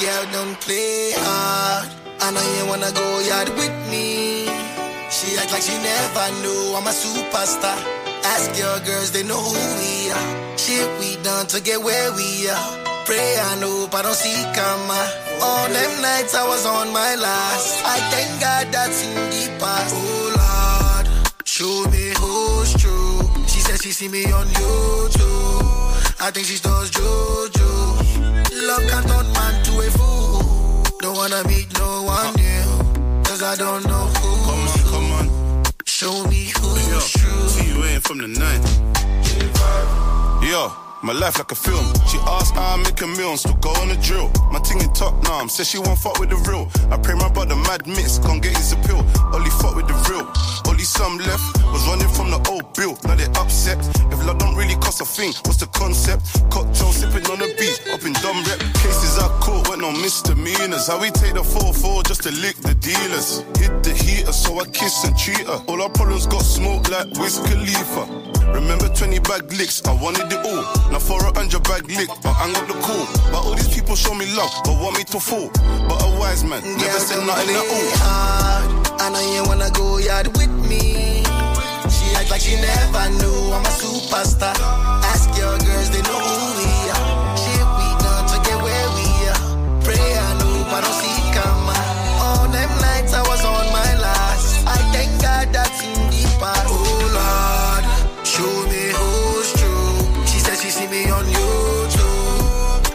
Girl, don't play hard. I know you wanna go yard with me. She act like she never knew I'm a superstar. Ask your girls, they know who we are. Shit we done to get where we are. Pray and hope I don't see karma. All them nights I was on my last. I thank God that's in the past. Oh Lord, show me who's true. She said she see me on YouTube. I think she does Jojo. Love can turn man to a fool. Don't wanna meet no one new. Cause I don't know who. Come on, come on. Show me who's Yo, true. see you ain't from the night. Yo, my life like a film. She asked how I make a and still go on a drill. My ting in top now, says she won't fuck with the real. I pray my brother mad mix, can't get his appeal. Only fuck with the real. Only some left was running from the old bill. Now they upset. If love don't really cost a thing, what's the concept? Cocktail sipping on the beat, up in dumb rep. Cases I caught, went on misdemeanors. How we take the 4-4 just to lick the dealers. Hit the heater, so I kiss and treat her. All our problems got smoke like Wiz Khalifa. Remember 20 bag licks, I wanted it all. Now for a hundred bag lick, but I got the call. But all these people show me love, but want me to fall. But a wise man never Girl, said nothing at all. hard. I know you wanna go yard with me. She act like she never knew I'm a superstar. Ask your girls, they know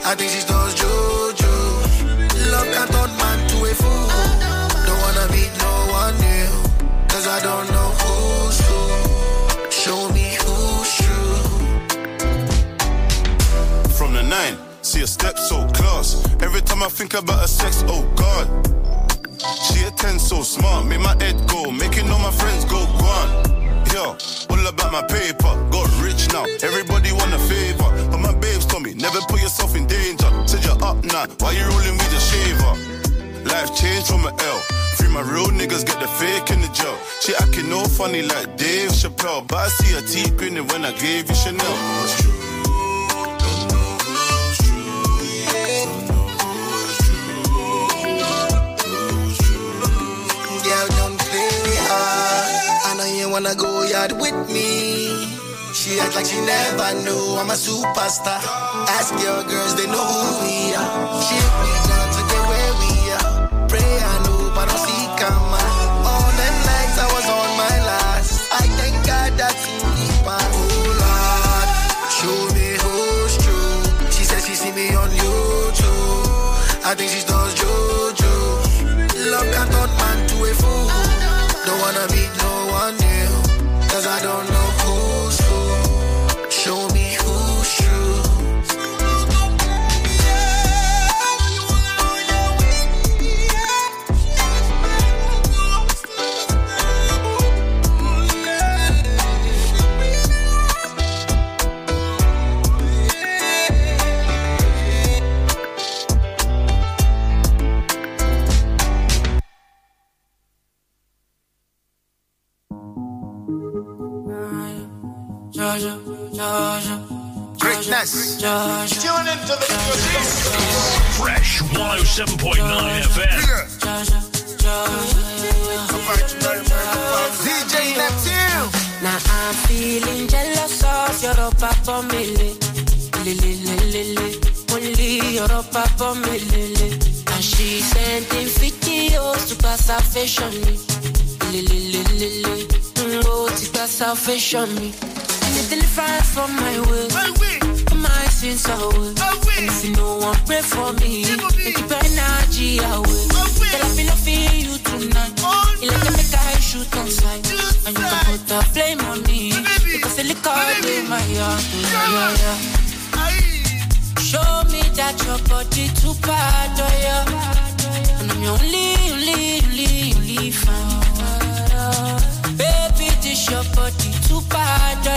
I think she does Jojo. Love can turn man to a fool. Don't wanna meet no one new. Cause I don't know who's who. Show me who's true. From the nine, see a step so close. Every time I think about her sex, oh God. She a 10 so smart, make my head go, making all my friends go gone. Yo, all about my paper, got rich now, everybody want a favor. Told me, never put yourself in danger. Said you're up now, why you rolling with a shaver? Life changed from a L. Free my real niggas, get the fake in the jail. She acting no funny like Dave Chappelle, but I see her teeth grinning when I gave you Chanel. Girl, don't play hard. I know you wanna go yard with me. She act like she never knew I'm a superstar. Ask your girls, they know who we are. Shit we done to get where we are. Pray and hope I don't see karma. All them nights I was on my last. I thank God that's in the past. Oh Lord, show me who's true. She said she see me on YouTube. I think she's does Greatness. Tune into the Fresh 107.9 FM. DJ Neptune. Now I'm feeling jealous of your papa mele. Lele lele lele. Only your papa mele. And she sending videos to pass affection me. Lele lele lele. Mm, oh, to pass affection me. And it's different from my way. My sins are way. And if you no one pray for me, they keep energy I feel I feel you tonight. You like to make I shoot on sight. And you can put the flame on me. Because the liquor in my heart. Yeah, yeah. Show me that your body too bad, oh yeah. And I'm your only, only, only, only fan. Your body too bad.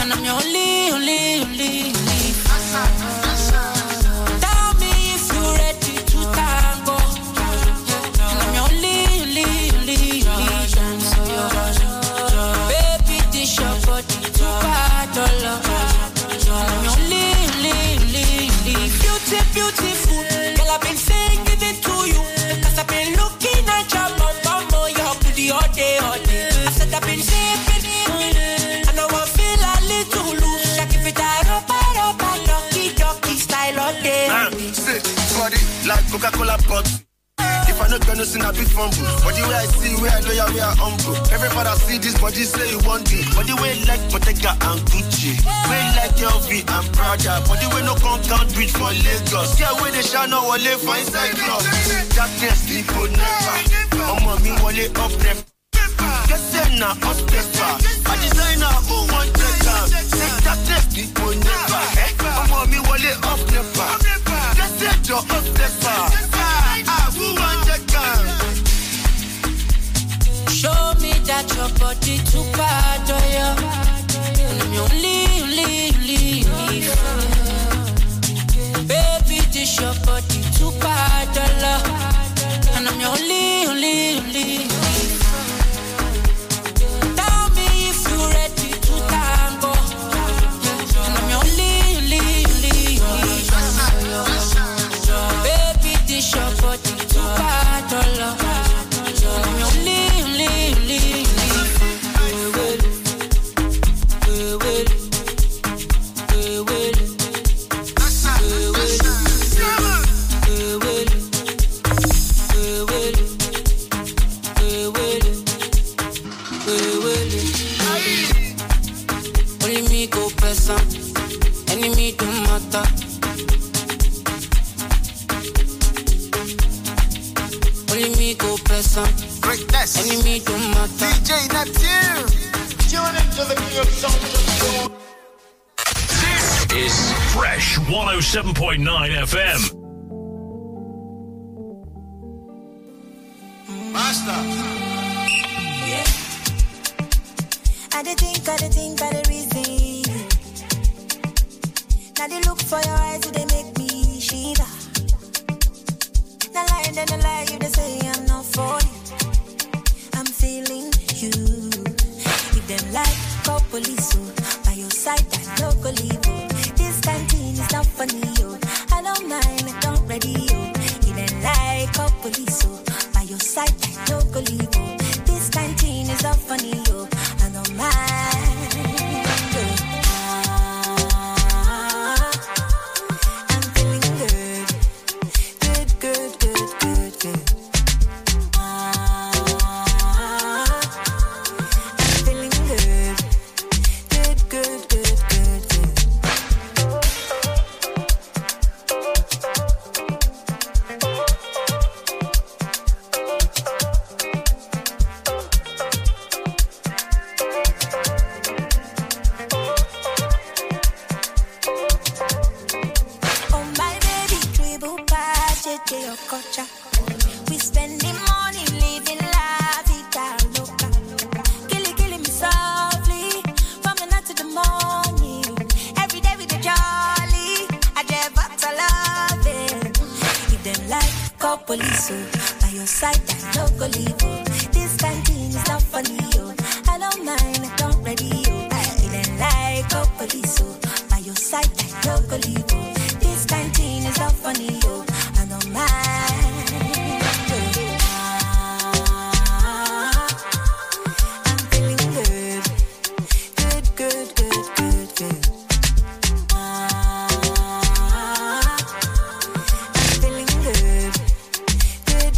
And I'm your only, only, only, only like Coca-Cola pot. If I not gonna sin, I be fumble. But the way I see, where I know ya, where I humble. Everybody see this body say you want it. But the way like Bottega and Gucci. Way like LV and Prada. But the way no come count bridge for Lagos. Yeah, where they shall know wale for inside club. Darkness, people never. Ọmọ mi wọlé up rep. Kẹsẹ̀ na up stepper. A designer who want take am. Say darkness, people never. Ọmọ mi wọlé up never. Ah, am? Show me that your body too bad. And I'm only, only, only, only. Baby, this your body too bad. And I'm only, only, only, enemy don't matter. DJ Neptune. Tune into the King of Soul. Is Fresh 107.9 FM. Master. Yeah. I did think, I did think, I did reason. Now they look for your eyes, they make me shiver. Now lie, then I lie, you they say I'm not for you. Them like police, by your side, I no go leave. Oh. This canteen is not funny, oh. I don't mind, I don't ready, oh. Them like police, by your side, I no go leave. Oh. This canteen is not funny, oh. I don't mind.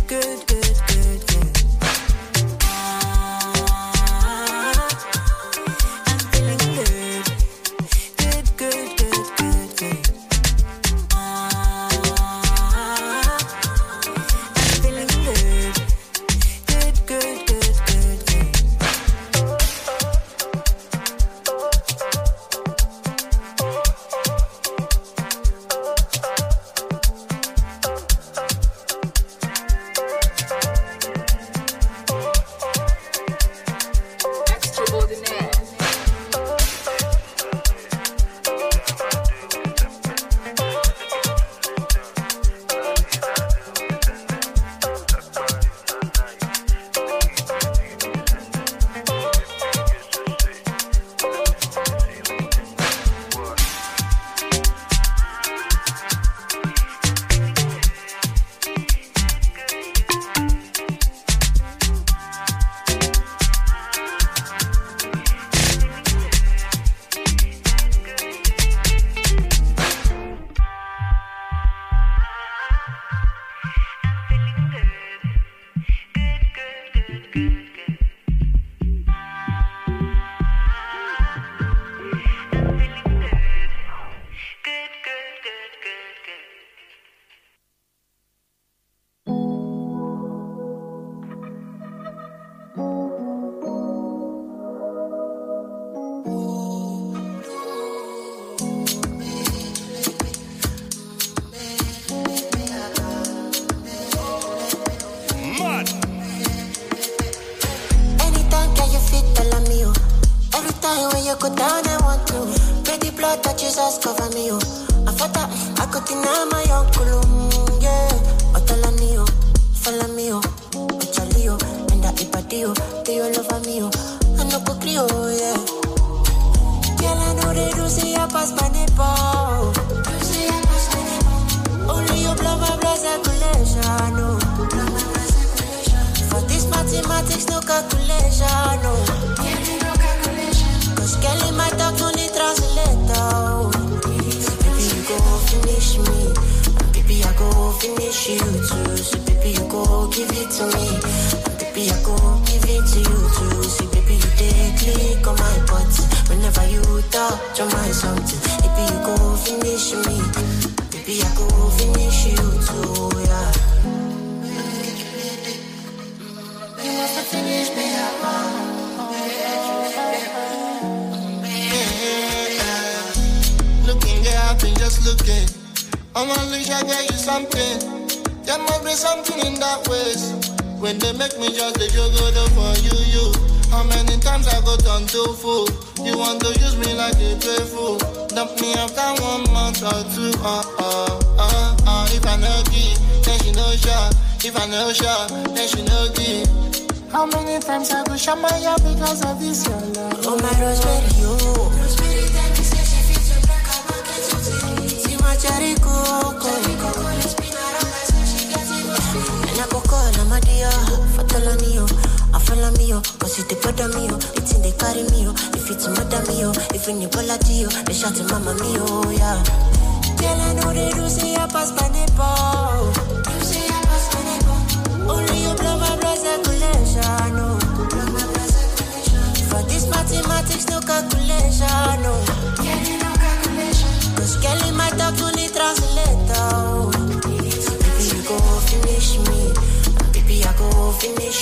Good, good, wine when you go down I want to. Pretty blood that Jesus cover me, oh. I thought I could deny my uncle, um, yeah. Follow me, oh. Follow me, oh. Ochali, oh. And that ibadi, do They all over me, oh. I know go cry, oh, yeah. Girl, I know they do see I pass my neighbor. Only your blood, my blood circulation, no. For this mathematics, no calculation, no. Baby, you go finish me. Baby, I go finish you too. So baby, you go give it to me. Baby, I go give it to you too. Baby, you take on my. Whenever you on something, baby, you go finish me. Baby, I go finish you too, yeah. You finish me up. I've been just looking. I'm only sure get you something. There must be something in that waist. When they make me just the juggle for you, you. How many times I got on too full? You want to use me like a playful? Dump me after one month or two. Uh uh uh uh. If I no give, then she no sure. If I no sure, then she no give. How many times I go shut my ear because of this your love? Oh my rosemary, you. Cause if they bother me, it's in they carry me, If it's mother me, if in the ball at you They shout to mama me, yeah. Girl, I know they do see I pass by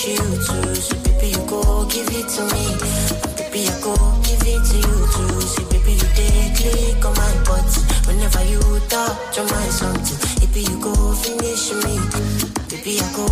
want you too, So baby, you go give it to me. Baby, I go give it to you too. So baby, you take click on my butt. Whenever you talk, to my something. Baby, you go finish me. Baby, I go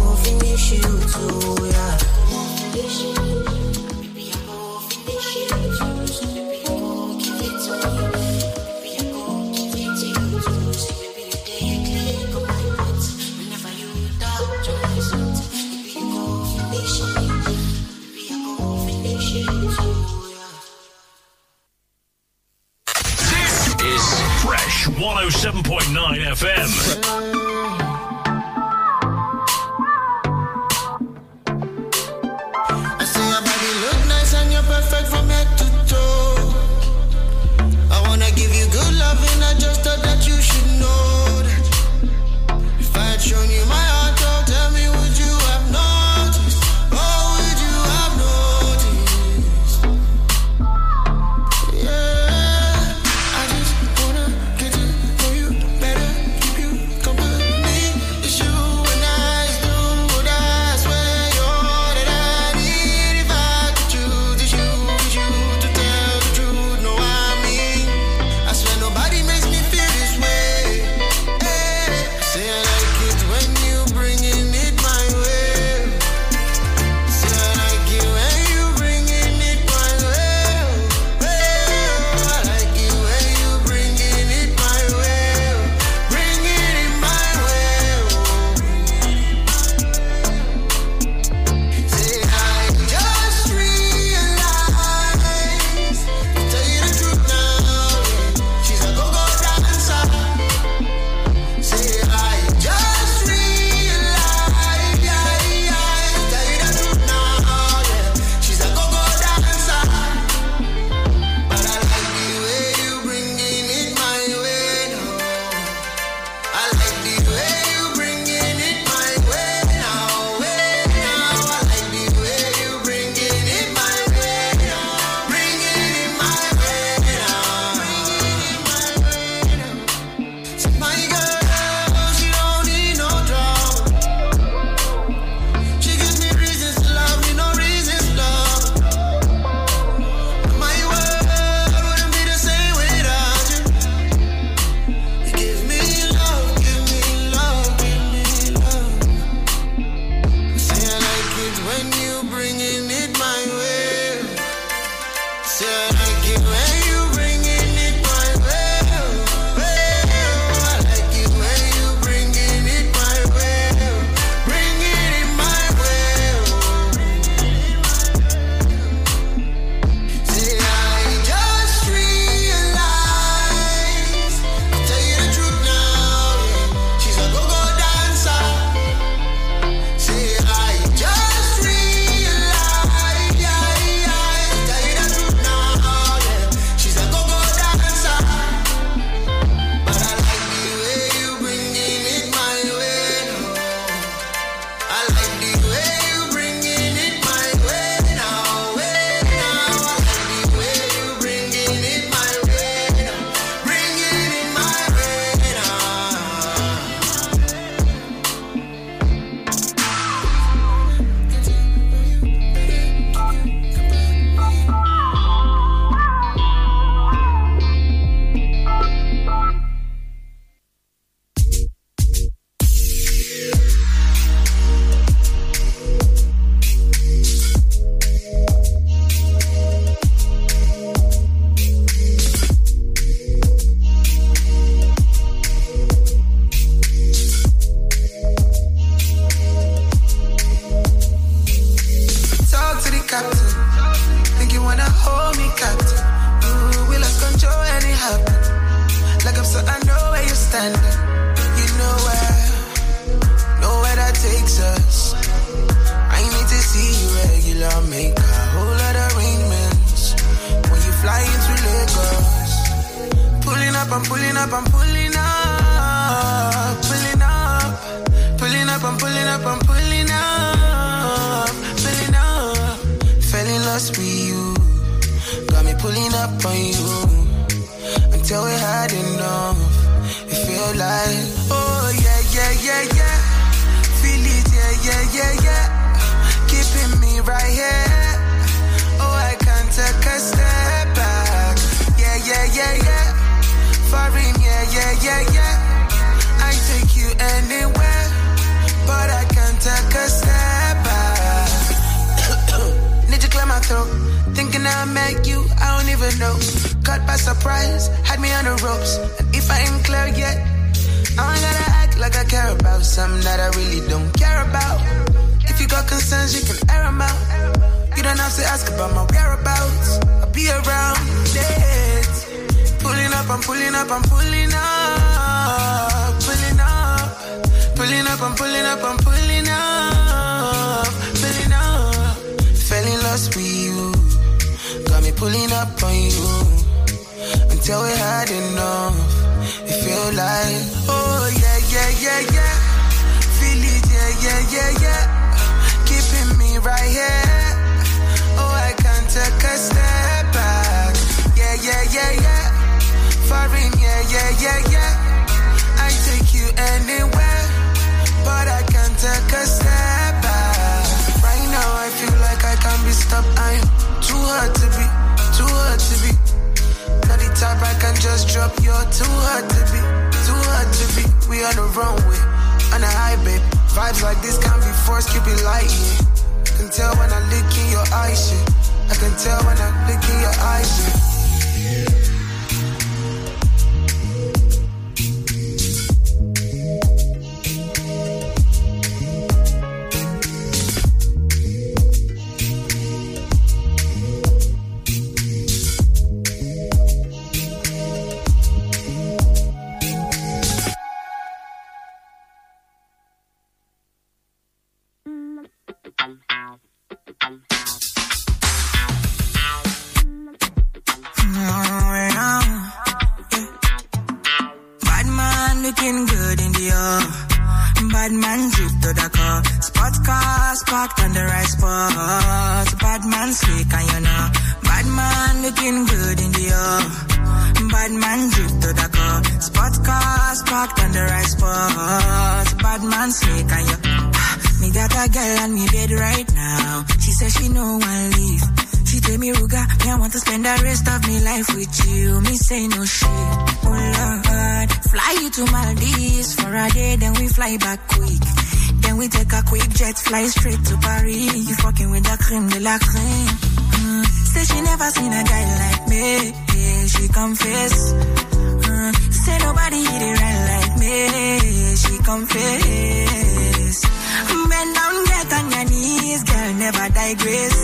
surprise had me on the ropes. And if I ain't clear yet, I'm gonna act like I care about something that I really don't care about. If you got concerns, you can air them out. You don't have to ask about my whereabouts. I'll be around. Dead. Pulling up, I'm pulling up, I'm pulling up. Pulling up. Pulling up, I'm pulling up, I'm pulling up. Pulling up. Fell in love with you. Got me pulling up on you till we had enough. It feel like, oh yeah, yeah, yeah, yeah. Feel it, yeah, yeah, yeah, yeah. Keeping me right here. Oh, I can't take a step back. Yeah, yeah, yeah, yeah. Foreign, yeah, yeah, yeah, yeah. I take you anywhere, but I can't take a step back. Right now I feel like I can't be stopped. I'm too hot can just drop. You're too hard to be, too hard to be. We on the runway, on a high, babe. Vibes like this can't be forced, keep it light, yeah. I can tell when I look in your eyes, yeah. I can tell when I look in your eyes, yeah. on the right spot. Bad man slick and you know. Bad man looking good in Dior. Bad man drip to the car. Spot cars parked on the right spot. Bad man slick and you. me got a girl on me bed right now. She says she know I leave. She tell me Ruger, me I want to spend the rest of me life with you. Me say no shit. Oh Lord, fly you to Maldives for a day, then we fly back quick. Then we take a quick jet, fly straight to Paris. You fucking with the cream de la crème. Mm. Say she never seen a guy like me. Yeah, she confess. Mm. Say nobody hit it right like me. Yeah, she confess. Bend down, get on your knees, girl, never digress.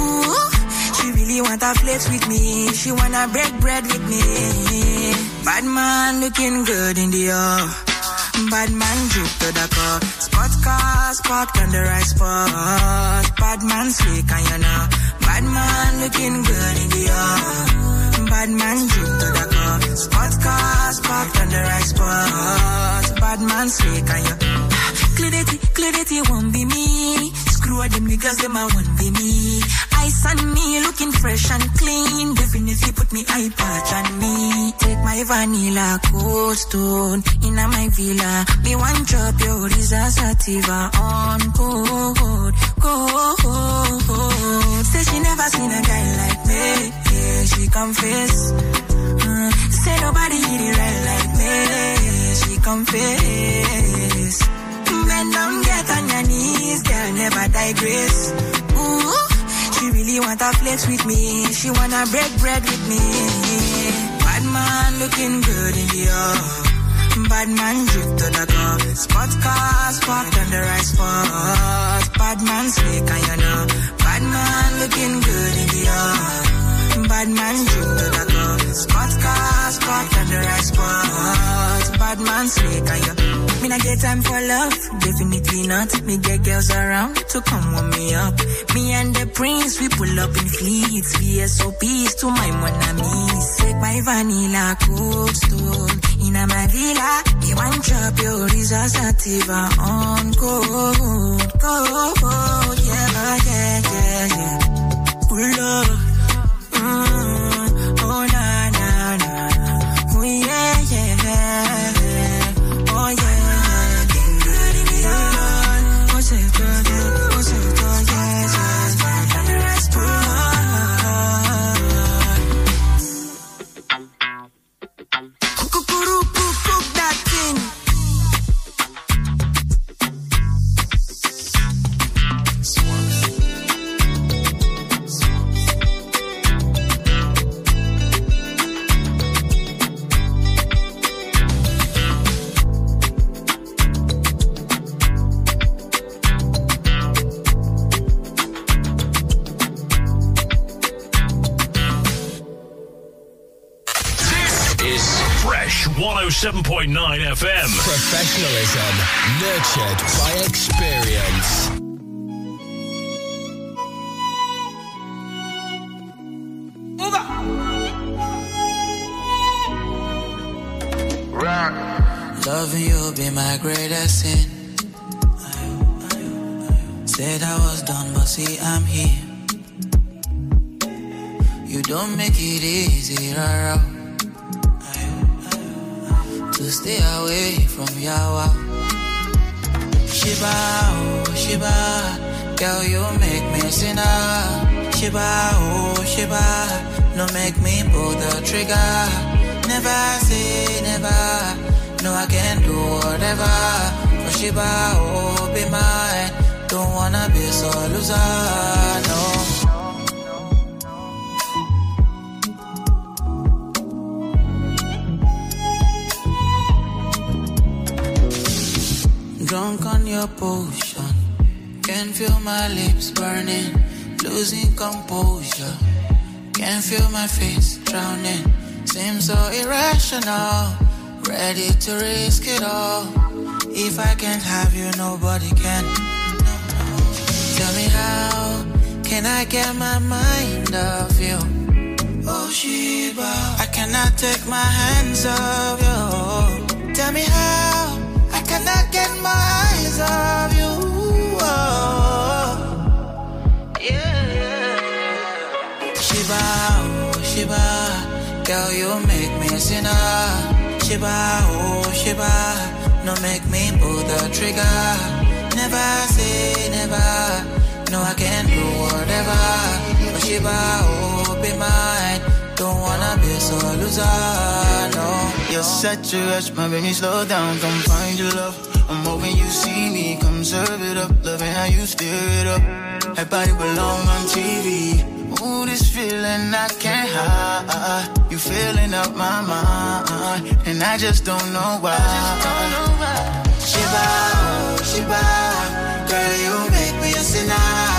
Ooh, she really want a place with me. She wanna break bread with me. Bad man looking good in Dior. Bad man drip to the car. Spot cars parked on the right spot. Bad man slick and you know. Bad man looking good in the air. Bad man drip to the car. Spot cars parked on the right spot. Bad man slick and you. Clarity, clarity won't be me. Screw all them niggas, them I won't be me. Ice on me, looking fresh and clean. Definitely put me eye patch on me. Take my vanilla cold stone in my villa. Me one drop your Sativa on code, code. Say she never seen a guy like me. Yeah, she confess. Uh, say nobody hit it right like me. She confess. Never digress. Ooh, she really want a flex with me. She wanna break bread with me. Bad man looking good in Dior. Bad man drip to the car. Spot cars parked on the right spot. Bad man slick and you know. Bad man looking good in the air. Bad man drip to the car. Spot cars parked on the right spot. Bad man slick and you me not get time for love, definitely not. Me get girls around to come warm me up. Me and the prince, we pull up in fleets. VSOPs to my monamis. Take my vanilla cold stone. In my villa, me one drop your Risa Sativa on cold, cold, yeah, yeah, yeah, yeah. Pull up, 107.9 FM. Professionalism nurtured by experience. Rock. Loving you be my greatest sin. Said I was done, but see I'm here. You don't make it easy, rara. To stay away from Yawa. Shiba, oh Shiba, girl you make me sinner. Shiba, oh Shiba, no make me pull the trigger. Never say never. No, I can do whatever. For Shiba, oh, be mine. Don't wanna be so loser, no. Drunk on your potion, can feel my lips burning, losing composure. Can feel my face drowning, seems so irrational. Ready to risk it all. If I can't have you, nobody can. No, no. Tell me how can I get my mind off you? Oh Sheba, I cannot take my hands off you. Tell me how cannot get my eyes off you. Oh, yeah. Shiba, oh Shiba, girl you make me sinner. Shiba, oh Shiba, no make me pull the trigger. Never say never, no I can do whatever. But Shiba, oh be mine, wanna be so loser, no. You're such a rush, my baby, slow down, come find your love. I'm hoping you see me, come serve it up. Loving how you stir it up. That body belong on TV. Ooh, this feeling I can't hide. You feeling up my mind, and I just don't know why. Shiba, oh, Shiba, girl, you make me a sinner.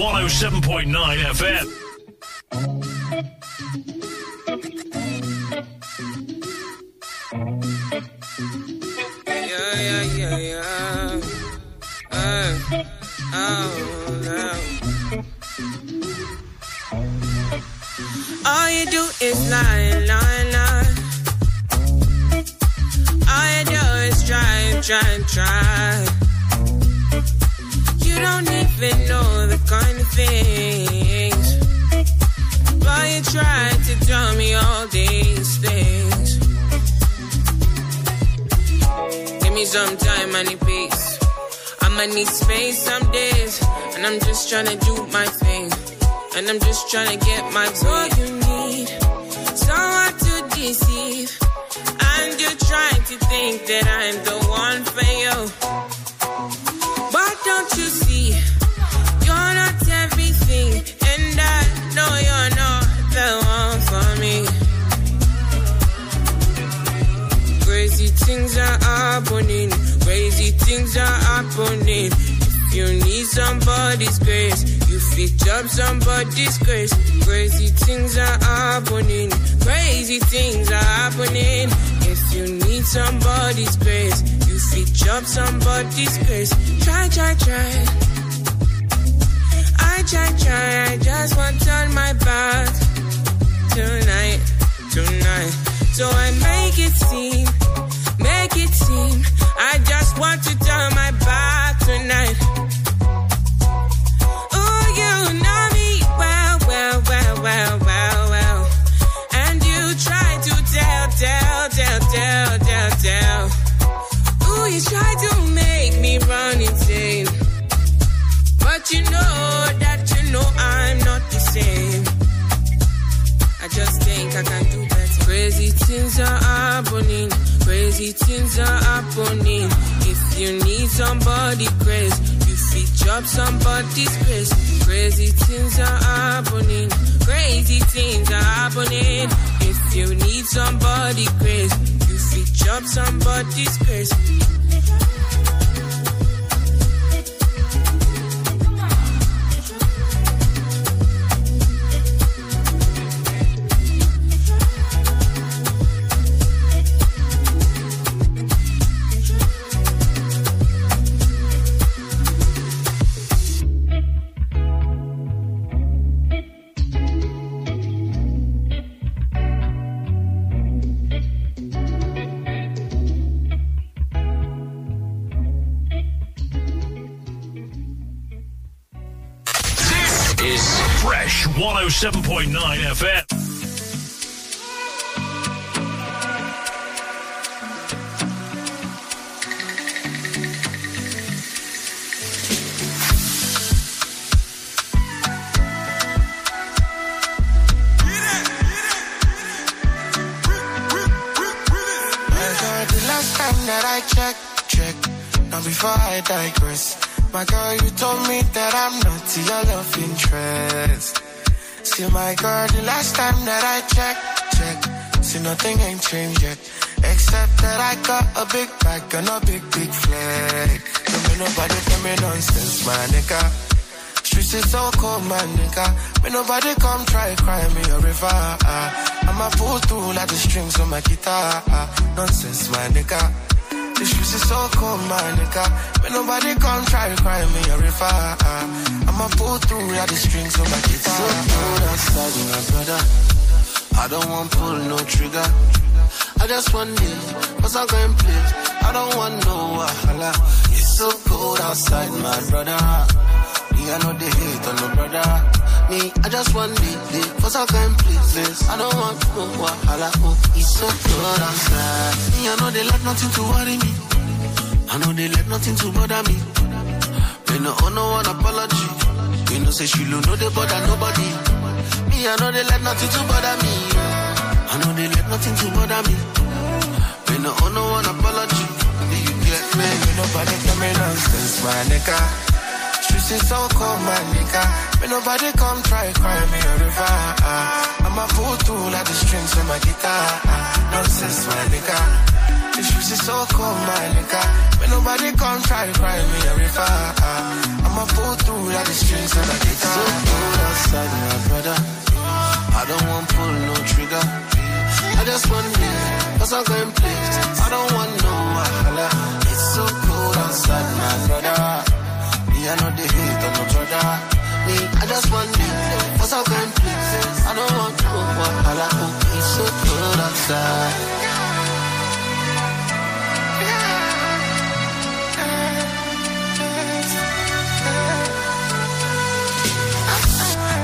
107.9 FM. Yeah, yeah, yeah, yeah. Uh, oh, no. All you do is lie, lie, lie. All you do is try, try, try. You don't even know the kind of things. But you try to tell me all these things. Give me some time, I need peace. I'ma need space some days. And I'm just trying to do my thing. And I'm just trying to get my all you need. Someone to deceive. And you're trying to think that I'm the one for you. Don't you see? You're not everything. And I know you're not the one for me. Crazy things are happening. Crazy things are happening. If you need somebody's grace, you fit somebody's grace. Crazy things are happening. Crazy things are happening. If you need somebody's grace, fit up somebody's grace. Try, try, try. I try, try. I just want on my back tonight, tonight. So I make it seem, make it seem. I just want to turn my back tonight. Oh, you know me well, well, well, well, things are happening. Crazy things are happening. If you need somebody crazy, you fit up somebody's grace. Crazy things are happening. Crazy things are happening. If you need somebody crazy, you fit up somebody's grace. 107.9 FM. My girl, the last time that I checked, check. Now before I digress, my girl, you told me that I'm not your love interest. See, my girl, the last time that I checked, check. See, nothing ain't changed yet. Except that I got a big bag and a big, big flag. Don't make nobody tell me nonsense, my nigga. Streets is so cold, my nigga. May nobody come try cry me a river. I'ma pull through like the strings on my guitar. Nonsense, my nigga. The streets is so cold, my nigga. May nobody come try cry me a river. I'ma pull through like the strings on my guitar. So cold outside, my brother. I don't want pull no trigger. I just want live, cause I'm going play. I don't want no wahala. It's so cold outside, my brother. I know they hate on no brother. Me, I just want the the for some kind places. I don't want no wahala. Oh, it's so good outside. Me, I know they let nothing to worry me. I know they let nothing to bother me. Me no owe no one apology. You know say she know they bother nobody. Me, I know they let nothing to bother me. I know they let nothing to bother me. Me no owe no one apology. Do you get me? Nobody me nonsense, my nigga. Streets is so cold, my nigga. Me nobody come try cry me a river. Uh, I'ma pull like the strings on my guitar. Uh, nonsense, my nigga. So cold, my nigga. Me nobody come try cry me a river. Uh, I'ma like the strings on my guitar. So cold outside, my brother. I don't want pull no trigger. I just want me, cause I'm going places. I don't want no wahala. It's so cold outside, my brother. Me, I know they hate on no brother. Me, I just want me, cause I'm going places. I don't want no wahala. Oh, it's so cold outside.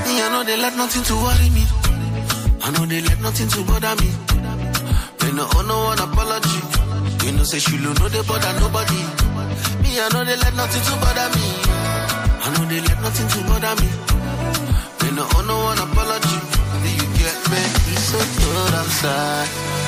Me, I know they let nothing to worry me. I know they let nothing to bother me. Me no owe oh, no one apology. You know say she know they bother nobody. Me I know they let nothing to bother me. I know they let nothing to bother me. Me no owe oh, no one apology. Do you get me? It's so cold outside.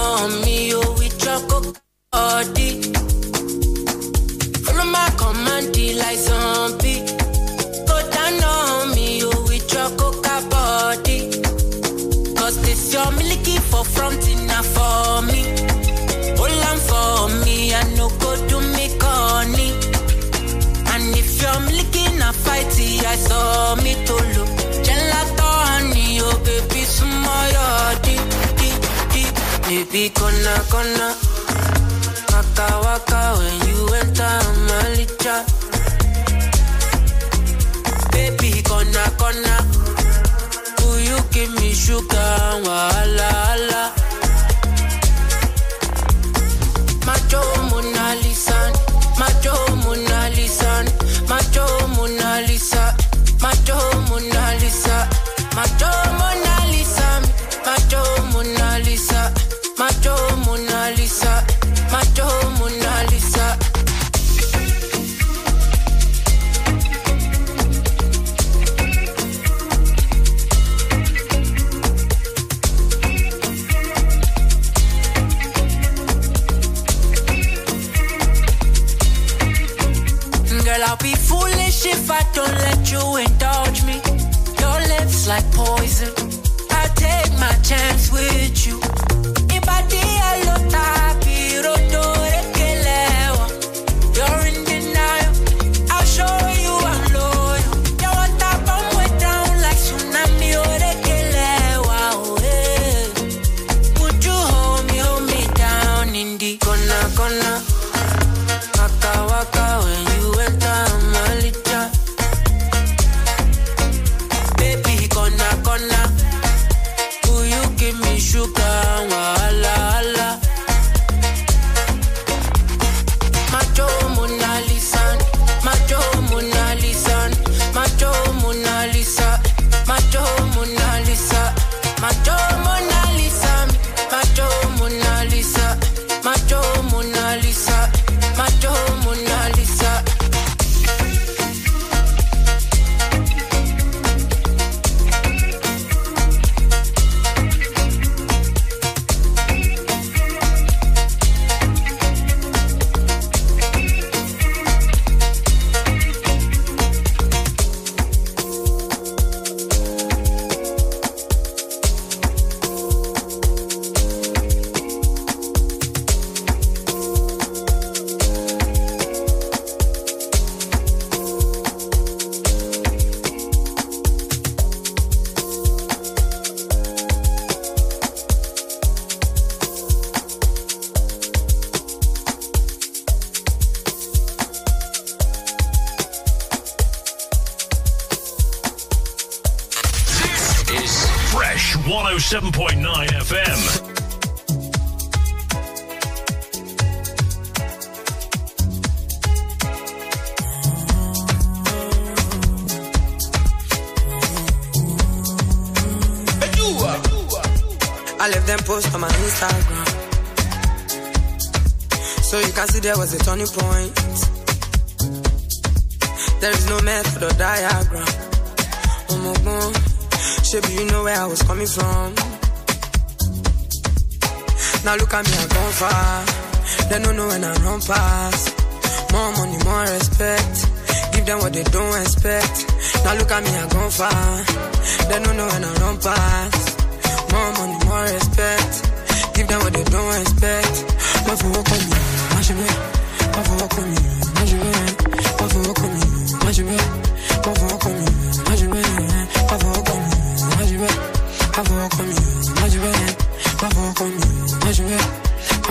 On me, oh, with your body. Follow my command, like zombie. Go down on me, oh, your coca body. Cause this your milky for front enough for me. Hold on for me, I no go do me corny. And if you're milking a fighty, I saw me to look. Baby, gonna, gonna. Waka, waka, when you enter my licha. Baby, gonna, gonna. Will you give me sugar, wala, wala. Macho Mona Lisa, Macho if I don't let you indulge me. Your lips like poison. I take my chance with you. I was coming from. Now look at me, I've gone far. They don't know when I run past. More money, more respect. Give them what they don't expect. Now look at me, I've gone far. They don't know when I run past. More money, more respect. Give them what they don't expect. For on me, for on me, for moi je vais avoir comme mieux, moi je vais avoir comme mieux, moi je vais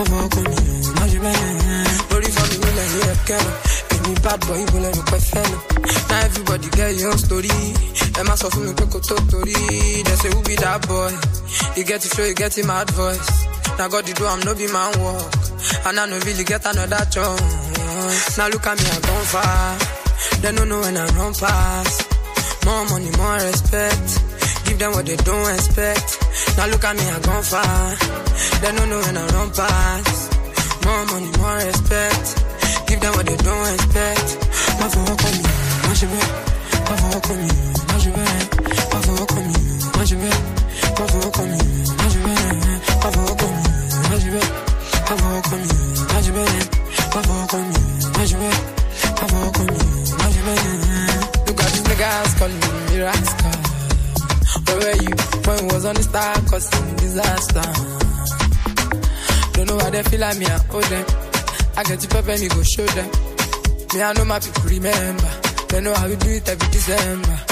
avoir comme mieux, moi je vais. Only for me when I hear bad boy when I look my. Now everybody get your story, and my soul me quick story. They say who be that boy? You get to show, you get him advice. Now God you do, I'm no be man walk, and I no really get another chance. Now look at me, I gone far. They don't know when I run past. More money, more respect. Give them what they don't expect. Now look at me, I've gone far. They don't know when I run past. More money, more respect. Give them what they don't expect. My for walk on me, my shit. My for walk on me, my shit. My for walk on me, my shit. My for walk on me, my shit. My for walk on me, my shit. My for walk on me, my shit. My for walk on me, my shit. My for walk on me, my shit. Look at these niggas calling me rascal. Where you when was on the star causing disaster? Don't know why they feel like me, I owe them. I get to pepper me, go show them. Me, I know my people remember. They know how we do it every December.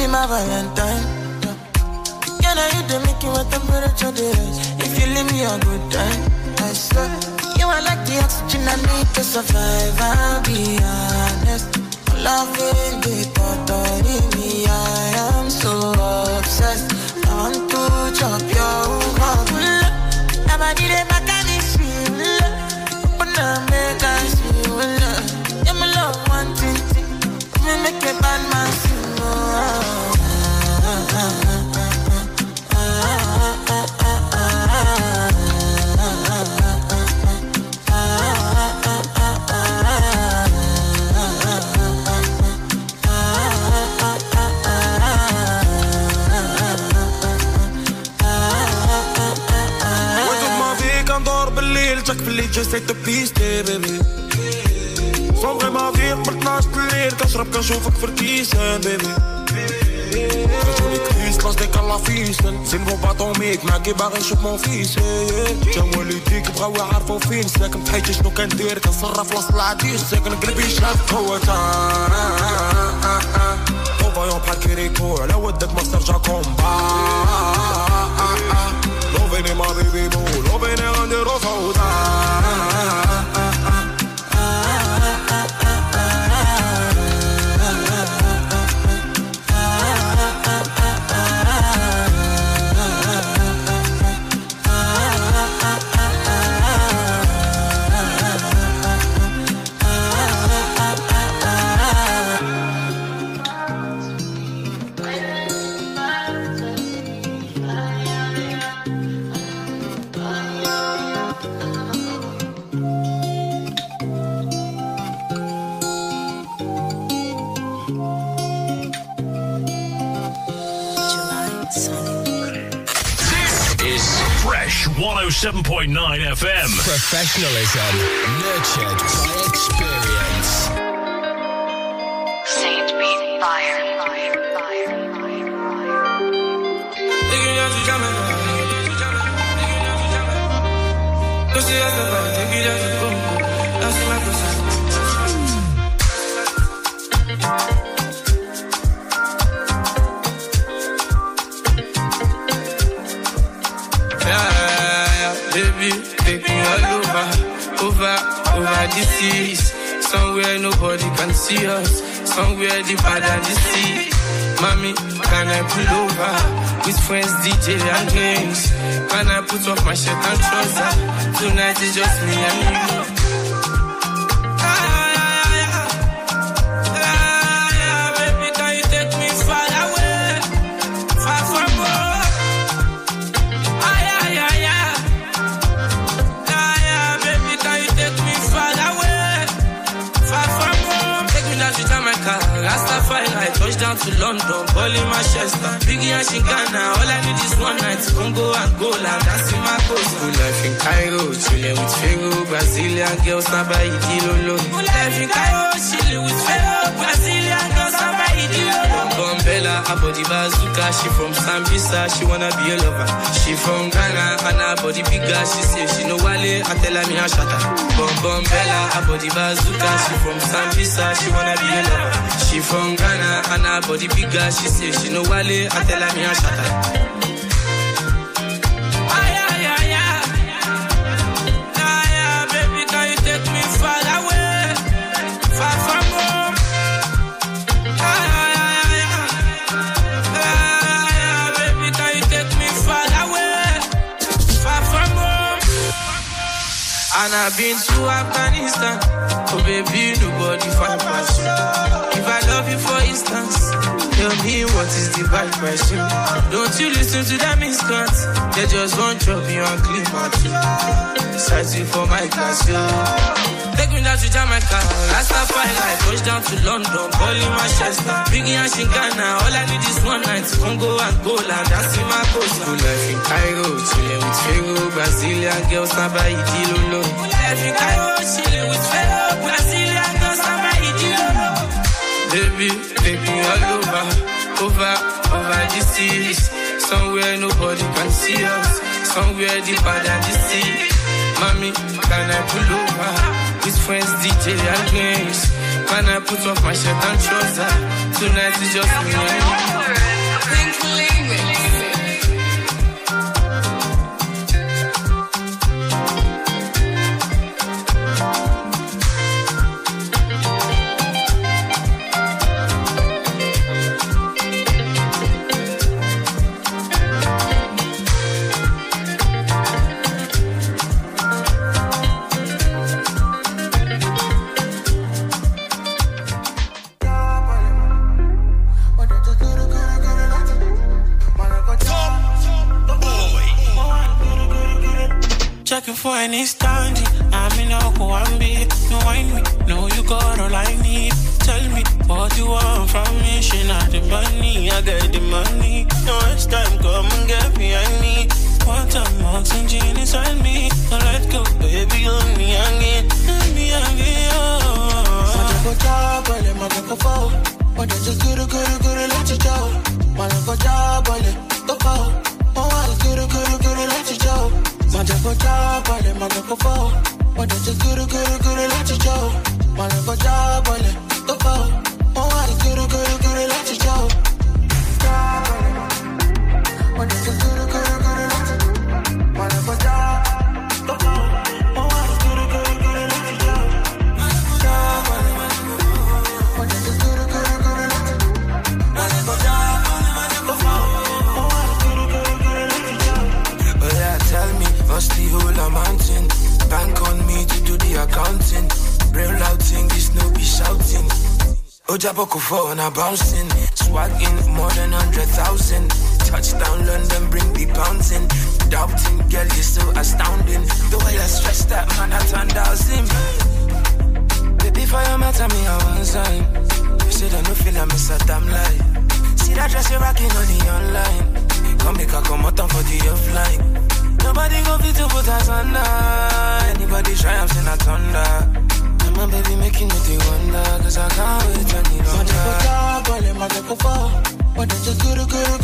Baby, my Valentine. Yeah, now you the make you what temperature there is. If you leave me a good time, I swear. You are like the oxygen I need to survive. I'll be honest. Loving the thought of me, I في الليل جسيت تبيستي بيبي. صومغي ماضي قبل 12 الليل كنشرب كنشوفك في الكيسان بيبي. رجولي كريس لاصديك الله فيسن. زين بو معاكي باغي نشوف مون فيس. جا والديك بغاو يعرفو فين. ساكن في حياتي شنو كندير؟ كنصرف لاصل العديس. ساكن قلبي شاف هو تا. بحال كيريكو على ودك ما كومبا baby, my baby boo. Lopen en aan de roze 107.9 FM. Professionalism nurtured by experience. Saint Beat Fire. Yeah, seas. Somewhere nobody can see us, somewhere deeper than the sea. Mommy, can I pull over with friends, DJ and games? Can I put off my shirt and trousers? Tonight is just me and you. And Shingana. All I need is one night. Congo, Angola. That's in my coast. Good life in Cairo. Chilling with Pharaoh. Brazilian girls, Saba Idilolo. Good life in Cairo. Chilling with Pharaoh. Brazilian girls. Her body bazooka. She from Sambisa. She wanna be a lover. She from Ghana. And her body bigger. She say she know Wale. I tell her me a shatter. Bom Bom Bella, her body bazooka. She from Sambisa. She wanna be a lover. She from Ghana. And her body bigger. She say she know Wale. I tell her me a shatter. I've been to Afghanistan. Oh, baby, nobody find passion. If I love you, for instance, tell me what is the bad question. Don't you listen to them miscats? They just want to drop you and clean my. Searching for my class, yo. Take me down to Jamaica. Last time fight like push down to London, Bali, Manchester. Biggie and Shingana. All I need is one night. Congo, and Angola, dancing my coast. Full life in Cairo, chilling with Pharaoh, Brazilian girls, Samba, Idilolo. Full life in Cairo, chilling with Pharaoh, Brazilian girls, Samba, Idilolo. Baby, take me all over, over, over the seas. Somewhere nobody can see us. Somewhere deeper than the sea. Mommy, can I pull over? With friends, DJ and games. Can I put off my shirt and trouser? Tonight is just me and you. For any standy. I'm in a Okuambi. You wind me. Know you got all I need. Tell me what you want from me. She not the money. I got the money. No waste time. Come and get behind me. One time, oxygen inside me. So let go, baby. On me again. On me again. Oh. job, ole, go fall. But I just guru, guru, guru, let you go. Mala go job, ole, go job, ole, mala go fall. But I just guru, guru, guru, let you go. Mala go job, ole, go fall. Ojaboko for na bouncing. Swagging more than hundred thousand. Touchdown London, bring the bouncing. Doubting, girl, you're so astounding. The way I stretch that man, I turned thousand. Baby, for your matter, me, I want sign. You said I no feel I miss a damn lie. See that dress you're rocking on the online. Come make a come out for the offline. Nobody go fit to put us under. Anybody try, I'm saying I thunder. My baby making me the wonder. Cause I can't wait go longer. job, ole, mala go fall. But I just guru, guru, guru,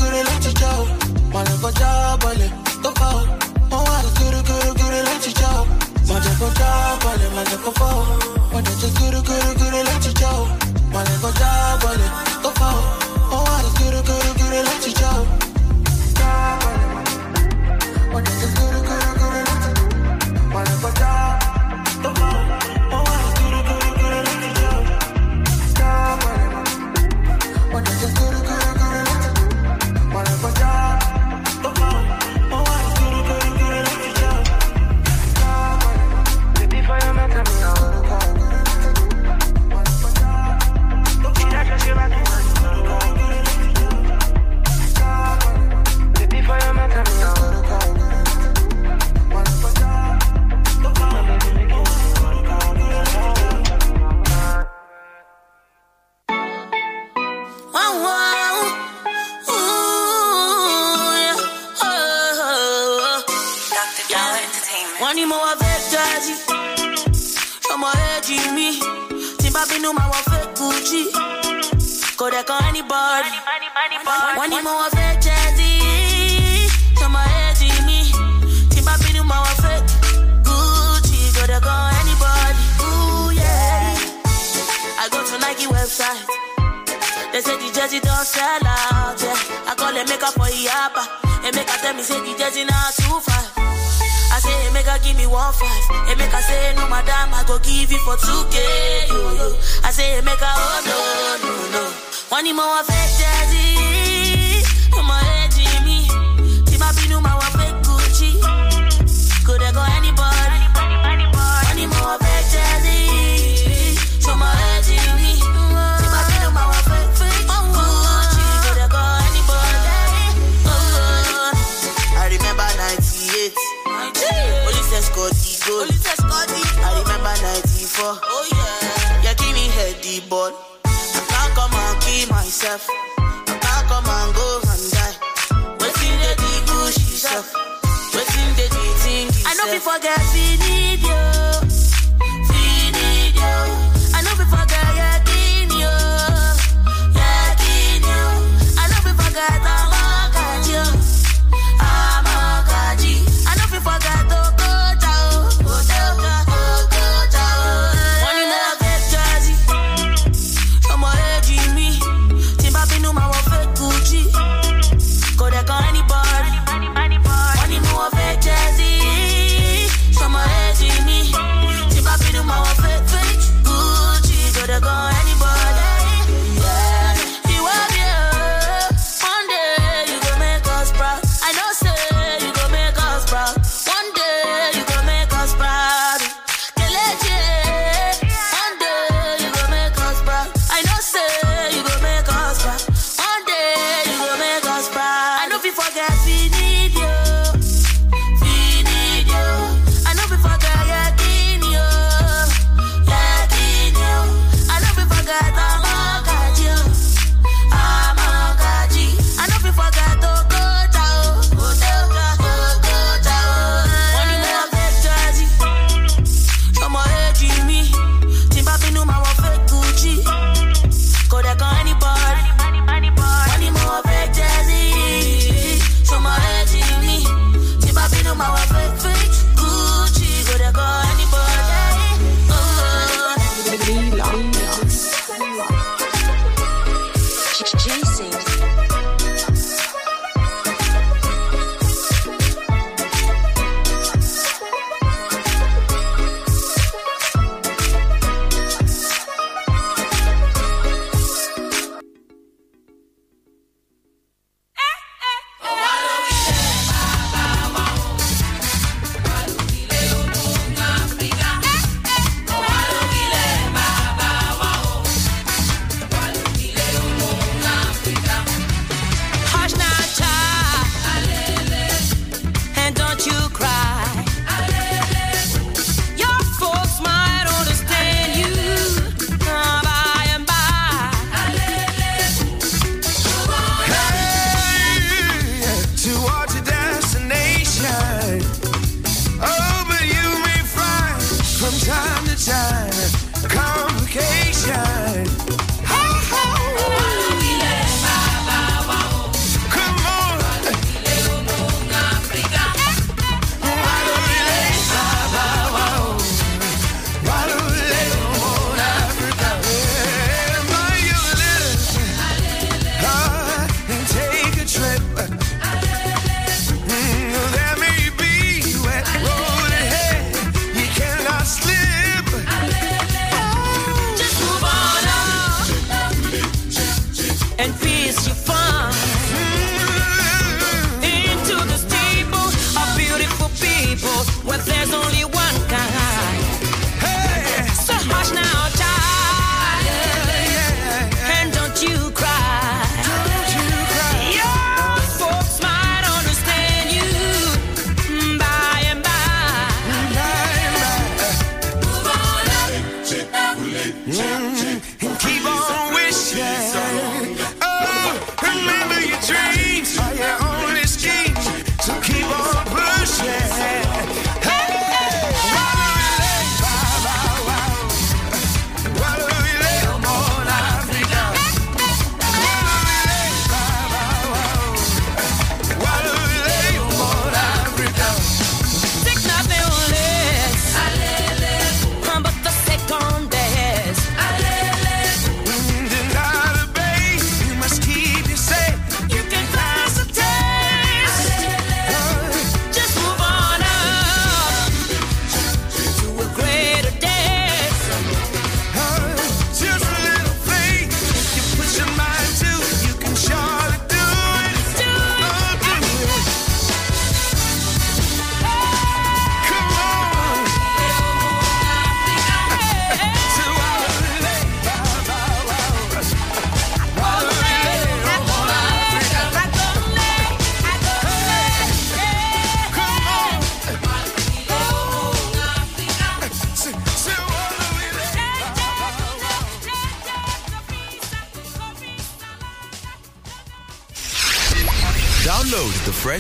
kill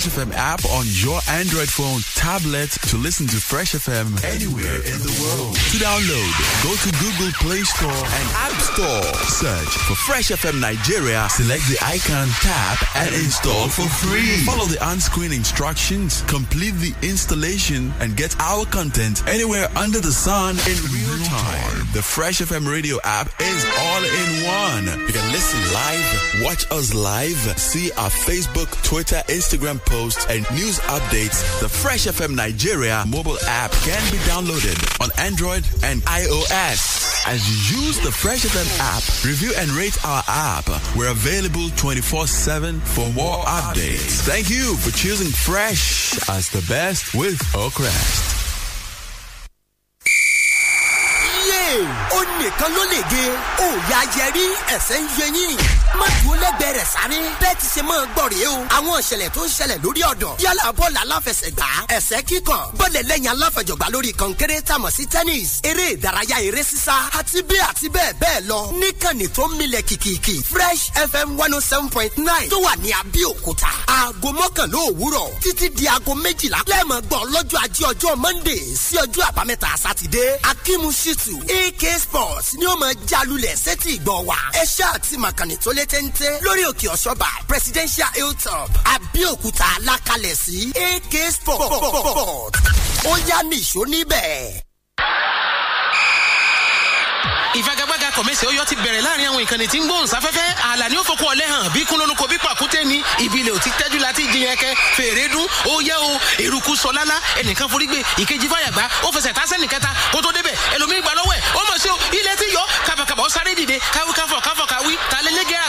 FM app on your Android phone, tablet to listen to Fresh FM anywhere in the world. To download, go to Google Play Store and App Store. Search for Fresh FM Nigeria, select the icon, tap, and install for free. Follow the on-screen instructions, complete the installation, and get our content anywhere under the sun in real time. The Fresh FM radio app is all in one. You can listen live, watch us live, see our Facebook, Twitter, Instagram posts, and news updates. The Fresh FM Nigeria mobile app can be downloaded on Android and iOS. As you use the Fresh FM app, review and rate our app. We're available 24 7 for more updates. Thank you for choosing Fresh as the best with Oakrest. ó nìkan ló lè ó yá yẹrí ẹsẹ̀ ń yẹ yín. Má dúró lẹ́gbẹ̀ẹ́ rẹ̀ sáré. Bẹ́ẹ̀ ti ṣe máa gbọ́ rèé o. Àwọn ìṣẹ̀lẹ̀ tó ń ṣẹlẹ̀ lórí ọ̀dàn yálà bọ́ọ̀lù aláfẹsẹ̀gbá ẹsẹ̀ kíkàn bọ́ọ̀lù lẹ́yìn aláfẹjọ̀gbá lórí kọ̀ǹkẹ́rẹ́ tàmọ̀ sí tennis eré ìdárayá eré sísá àti bẹ́ẹ̀ àti bẹ́ẹ̀ bẹ́ẹ̀ lọ. Níkànnì tó ń milẹ̀ kìkìkì fresh fm one oh seven point nine tó wà ní abẹ́òkúta. Aago mọ́kànlá òwúrọ̀ títí di aago méjìlá. Lẹ́ẹ̀mọ̀ gbọ́ lọ́jọ́ ajé ọjọ́ monday sí ọjọ́ àbámẹ́ta sátidé. Akimu ak sports ni ó máa jalulẹ̀ sétí ìgbọ́ wa ẹ ṣáà ti màkànnì tó lé téńté lórí òkè ọ̀ṣọ́bà presidential hilltop abẹ́òkúta alákalẹ̀ sí ak sports ó yá nìṣó níbẹ̀. Ìfagagbága kọ̀mẹ́sì ọyọ́ ti bẹ̀rẹ̀ láàárín àwọn ìkànnì tí ń gbóhùn sáfẹ́fẹ́. Ààlà ni ó fokú ọlẹ́ hàn. Bí kúnlónúkọ bí pàkúté ni. Ìbílẹ̀ ò ti tẹ́jú láti jiyàn kẹ fèrè dún. Ó yẹ o. Eruku sọ lálá. Ẹnìkan forí gbé. Ìkejì fàyàgbá ó fẹsẹ̀ tá sẹ́nì kẹta. Kó tó débẹ̀ ẹlòmíì gbà lọ́wọ́ ẹ̀. Ó mọ̀ sí o. Ilẹ̀ ti yọ. Kàbàkàbà ó sáré dìde. Káwé